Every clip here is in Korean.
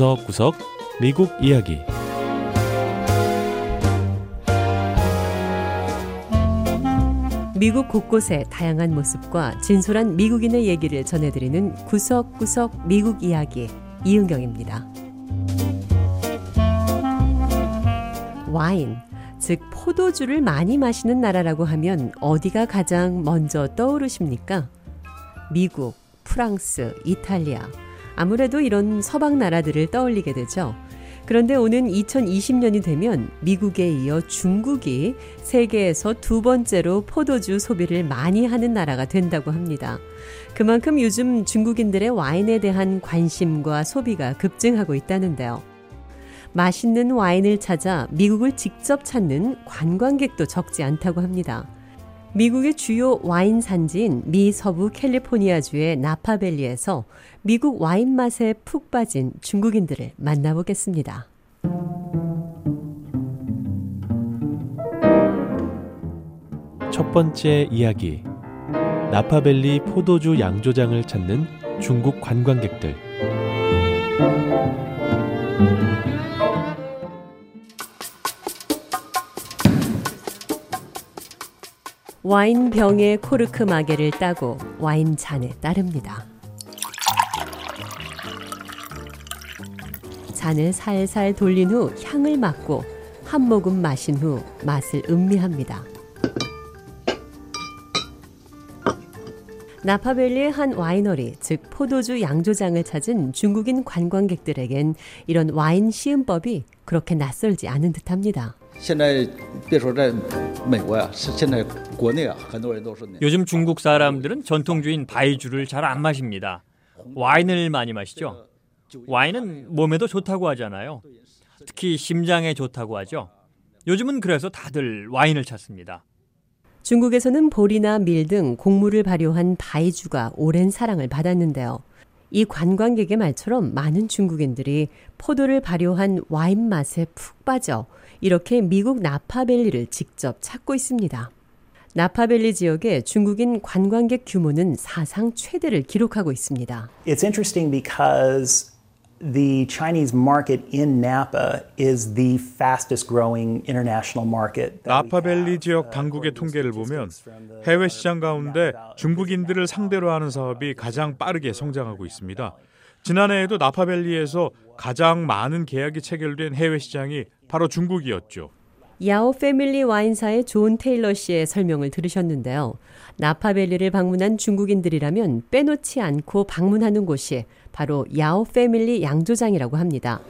구석구석 미국 이야기 미국 곳곳의 다양한 모습과 진솔한 미국인의 얘기를 전해드리는 구석구석 미국 이야기 이은경입니다. 와인, 즉 포도주를 많이 마시는 나라라고 하면 어디가 가장 먼저 떠오르십니까? 미국, 프랑스, 이탈리아. 아무래도 이런 서방 나라들을 떠올리게 되죠. 그런데 오는 2020년이 되면 미국에 이어 중국이 세계에서 두 번째로 포도주 소비를 많이 하는 나라가 된다고 합니다. 그만큼 요즘 중국인들의 와인에 대한 관심과 소비가 급증하고 있다는데요. 맛있는 와인을 찾아 미국을 직접 찾는 관광객도 적지 않다고 합니다. 미국의 주요 와인 산지인 미 서부 캘리포니아주의 나파밸리에서 미국 와인 맛에 푹 빠진 중국인들을 만나보겠습니다. 첫 번째 이야기 나파밸리 포도주 양조장을 찾는 중국 관광객들 와인 병에 코르크 마개를 따고 와인 잔에 따릅니다. 잔을 살살 돌린 후 향을 맡고 한 모금 마신 후 맛을 음미합니다. 나파밸리의 한 와이너리, 즉 포도주 양조장을 찾은 중국인 관광객들에겐 이런 와인 시음법이 그렇게 낯설지 않은 듯합니다. 现在别说在美国呀，是现在国内啊，很多人都是 요즘 중국 사람들은 전통주인 바이주를 잘 안 마십니다. 와인을 많이 마시죠. 와인은 몸에도 좋다고 하잖아요. 특히 심장에 좋다고 하죠. 요즘은 그래서 다들 와인을 찾습니다. 중국에서는 보리나 밀 등 곡물을 발효한 바이주가 오랜 사랑을 받았는데요. 이 관광객의 말처럼 많은 중국인들이 포도를 발효한 와인 맛에 푹 빠져 이렇게 미국 나파밸리를 직접 찾고 있습니다. 나파밸리 지역의 중국인 관광객 규모는 사상 최대를 기록하고 있습니다. It's interesting because the Chinese market in Napa is the fastest growing international market. 나파밸리 지역 당국의 통계를 보면 해외 시장 가운데 중국인들을 상대로 하는 사업이 가장 빠르게 성장하고 있습니다. 지난해에도 나파밸리에서 가장 많은 계약이 체결된 해외 시장이 바로 중국이었죠. 야오 패밀리 와인사의 존 테일러 씨의 설명을 들으셨는데요. 나파밸리를 방문한 중국인들이라면 빼놓지 않고 방문하는 곳이 바로 야오 패밀리 양조장이라고 합니다.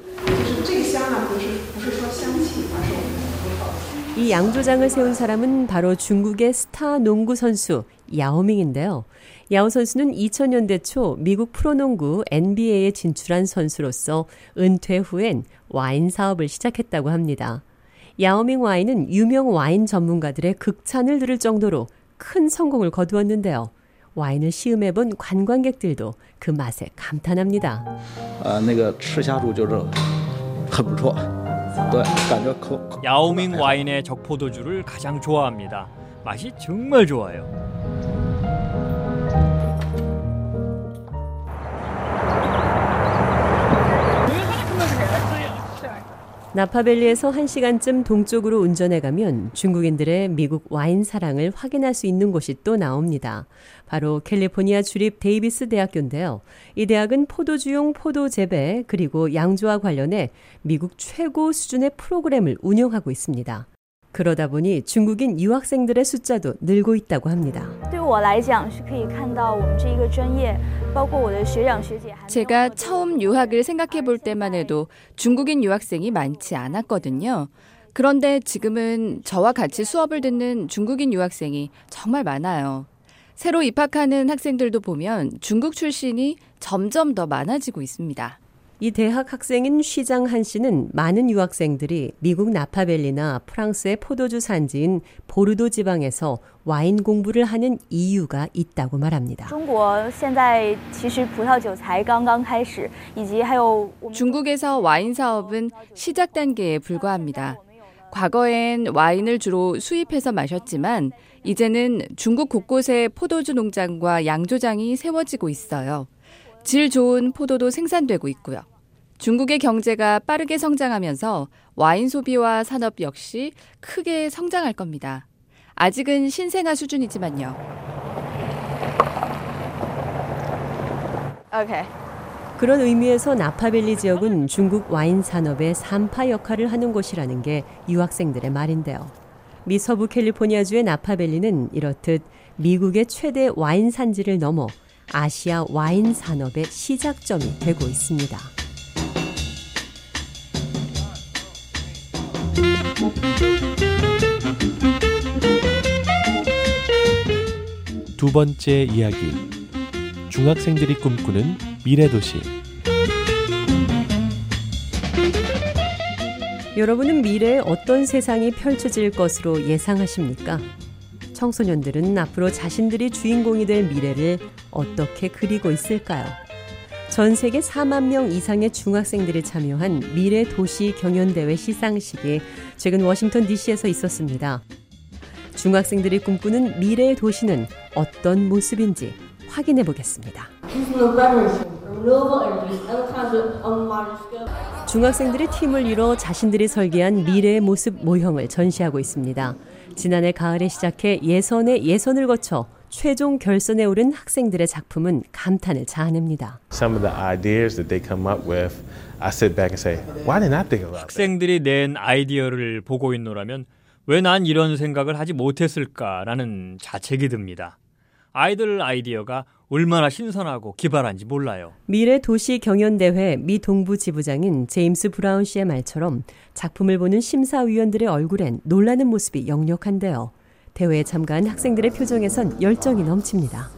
이 양조장을 세운 사람은 바로 중국의 스타 농구 선수 야오밍인데요. 야오 선수는 2000년대 초 미국 프로농구 NBA에 진출한 선수로서 은퇴 후엔 와인 사업을 시작했다고 합니다. 야오밍 와인은 유명 와인 전문가들의 극찬을 들을 정도로 큰 성공을 거두었는데요. 와인을 시음해본 관광객들도 그 맛에 감탄합니다. 아, 那个吃下肚就是很不错。 야오밍 와인의 적포도주를 가장 좋아합니다. 맛이 정말 좋아요. 나파밸리에서 1시간쯤 동쪽으로 운전해 가면 중국인들의 미국 와인 사랑을 확인할 수 있는 곳이 또 나옵니다. 바로 캘리포니아 주립 데이비스 대학교인데요. 이 대학은 포도주용 포도 재배 그리고 양조와 관련해 미국 최고 수준의 프로그램을 운영하고 있습니다. 그러다 보니 중국인 유학생들의 숫자도 늘고 있다고 합니다. 제가 처음 유학을 생각해 볼 때만 해도 중국인 유학생이 많지 않았거든요. 그런데 지금은 저와 같이 수업을 듣는 중국인 유학생이 정말 많아요. 새로 입학하는 학생들도 보면 중국 출신이 점점 더 많아지고 있습니다. 이 대학 학생인 쉬장 한 씨는 많은 유학생들이 미국 나파밸리나 프랑스의 포도주 산지인 보르도 지방에서 와인 공부를 하는 이유가 있다고 말합니다. 중국에서 와인 사업은 시작 단계에 불과합니다. 과거엔 와인을 주로 수입해서 마셨지만 이제는 중국 곳곳에 포도주 농장과 양조장이 세워지고 있어요. 질 좋은 포도도 생산되고 있고요. 중국의 경제가 빠르게 성장하면서 와인 소비와 산업 역시 크게 성장할 겁니다. 아직은 신생아 수준이지만요. Okay. 그런 의미에서 나파밸리 지역은 중국 와인 산업의 산파 역할을 하는 곳이라는 게 유학생들의 말인데요. 미 서부 캘리포니아주의 나파밸리는 이렇듯 미국의 최대 와인 산지를 넘어 아시아 와인 산업의 시작점이 되고 있습니다. 두 번째 이야기. 중학생들이 꿈꾸는 미래 도시. 여러분은 미래에 어떤 세상이 펼쳐질 것으로 예상하십니까? 청소년들은 앞으로 자신들이 주인공이 될 미래를 어떻게 그리고 있을까요? 전 세계 4만 명 이상의 중학생들이 참여한 미래 도시 경연대회 시상식이 최근 워싱턴 DC에서 있었습니다. 중학생들이 꿈꾸는 미래의 도시는 어떤 모습인지 확인해 보겠습니다. 중학생들이 팀을 이뤄 자신들이 설계한 미래의 모습 모형을 전시하고 있습니다. 지난해 가을에 시작해 예선에 예선을 거쳐 최종 결선에 오른 학생들의 작품은 감탄을 자아냅니다. Some of the ideas that they come up with, I sit back and say, why didn't I think about that? 학생들이 낸 아이디어를 보고 있노라면 왜 난 이런 생각을 하지 못했을까라는 자책이 듭니다. 아이들 아이디어가 얼마나 신선하고 기발한지 몰라요. 미래 도시 경연대회 미 동부 지부장인 제임스 브라운 씨의 말처럼 작품을 보는 심사위원들의 얼굴엔 놀라는 모습이 역력한데요. 대회에 참가한 학생들의 표정에선 열정이 넘칩니다.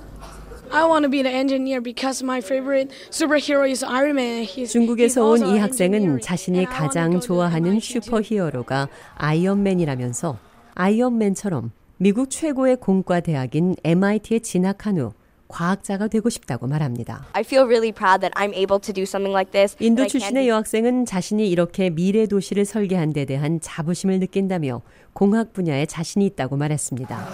중국에서 온 이 학생은 자신이 가장 좋아하는 슈퍼히어로가 아이언맨이라면서 아이언맨처럼 미국 최고의 공과 대학인 MIT에 진학한 후 과학자가 되고 싶다고 말합니다. 인도 출신의 여학생은 자신이 이렇게 미래 도시를 설계한 데 대한 자부심을 느낀다며 공학 분야에 자신이 있다고 말했습니다.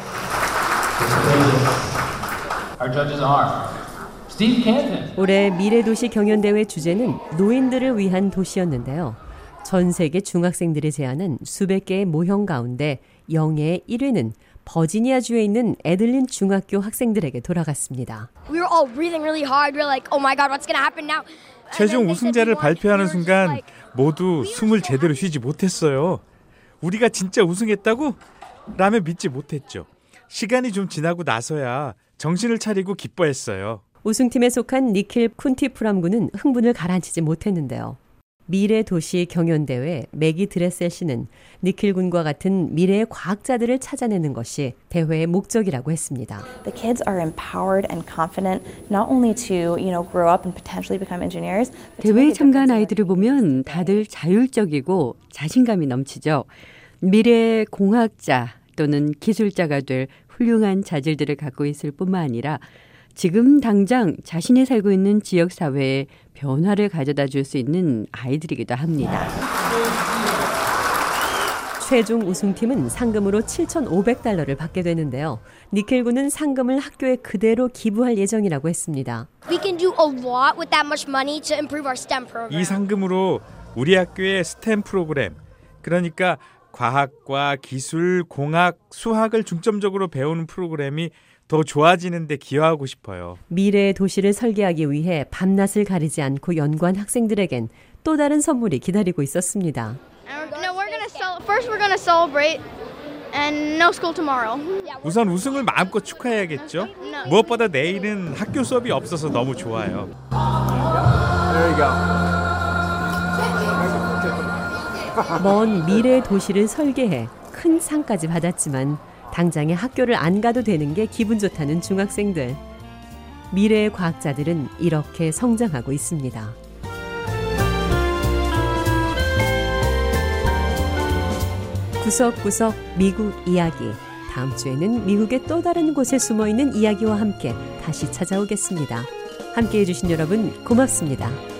올해 미래도시 경연대회 주제는 노인들을 위한 도시였는데요. 전 세계 중학생들이 제안한 수백 개의 모형 가운데 영예의 1위는 버지니아 주에 있는 에들린 중학교 학생들에게 돌아갔습니다. We were all breathing really hard. We're like, "Oh my god, what's going to happen now?" 최종 우승자를 발표하는 순간 모두 숨을 제대로 쉬지 못했어요. 우리가 진짜 우승했다고? 라면 믿지 못했죠. 시간이 좀 지나고 나서야 정신을 차리고 기뻐했어요. 우승팀에 속한 니킬 쿤티프람 군은 흥분을 가라앉히지 못했는데요. 미래 도시 경연대회 매기 드레셀 씨는 니킬 군과 같은 미래의 과학자들을 찾아내는 것이 대회의 목적이라고 했습니다. The kids are empowered and confident not only to, you know, grow up and potentially become engineers. 대회에 참가한 아이들을 보면 다들 자율적이고 자신감이 넘치죠. 미래의 공학자 또는 기술자가 될 훌륭한 자질들을 갖고 있을 뿐만 아니라 지금 당장 자신이 살고 있는 지역 사회에 변화를 가져다 줄 수 있는 아이들이기도 합니다. 최종 우승팀은 상금으로 7,500달러를 받게 되는데요. 니켈 군은 상금을 학교에 그대로 기부할 예정이라고 했습니다. 이 상금으로 우리 학교의 스템 프로그램, 그러니까 과학과 기술, 공학, 수학을 중점적으로 배우는 프로그램이 더 좋아지는데 기여하고 싶어요. 미래의 도시를 설계하기 위해 밤낮을 가리지 않고 연구한 학생들에겐 또 다른 선물이 기다리고 있었습니다. 우선 우승을 마음껏 축하해야겠죠. 무엇보다 내일은 학교 수업이 없어서 너무 좋아요. 먼 미래 도시를 설계해 큰 상까지 받았지만 당장에 학교를 안 가도 되는 게 기분 좋다는 중학생들. 미래의 과학자들은 이렇게 성장하고 있습니다. 구석구석 미국 이야기. 다음 주에는 미국의 또 다른 곳에 숨어 있는 이야기와 함께 다시 찾아오겠습니다. 함께 해주신 여러분 고맙습니다.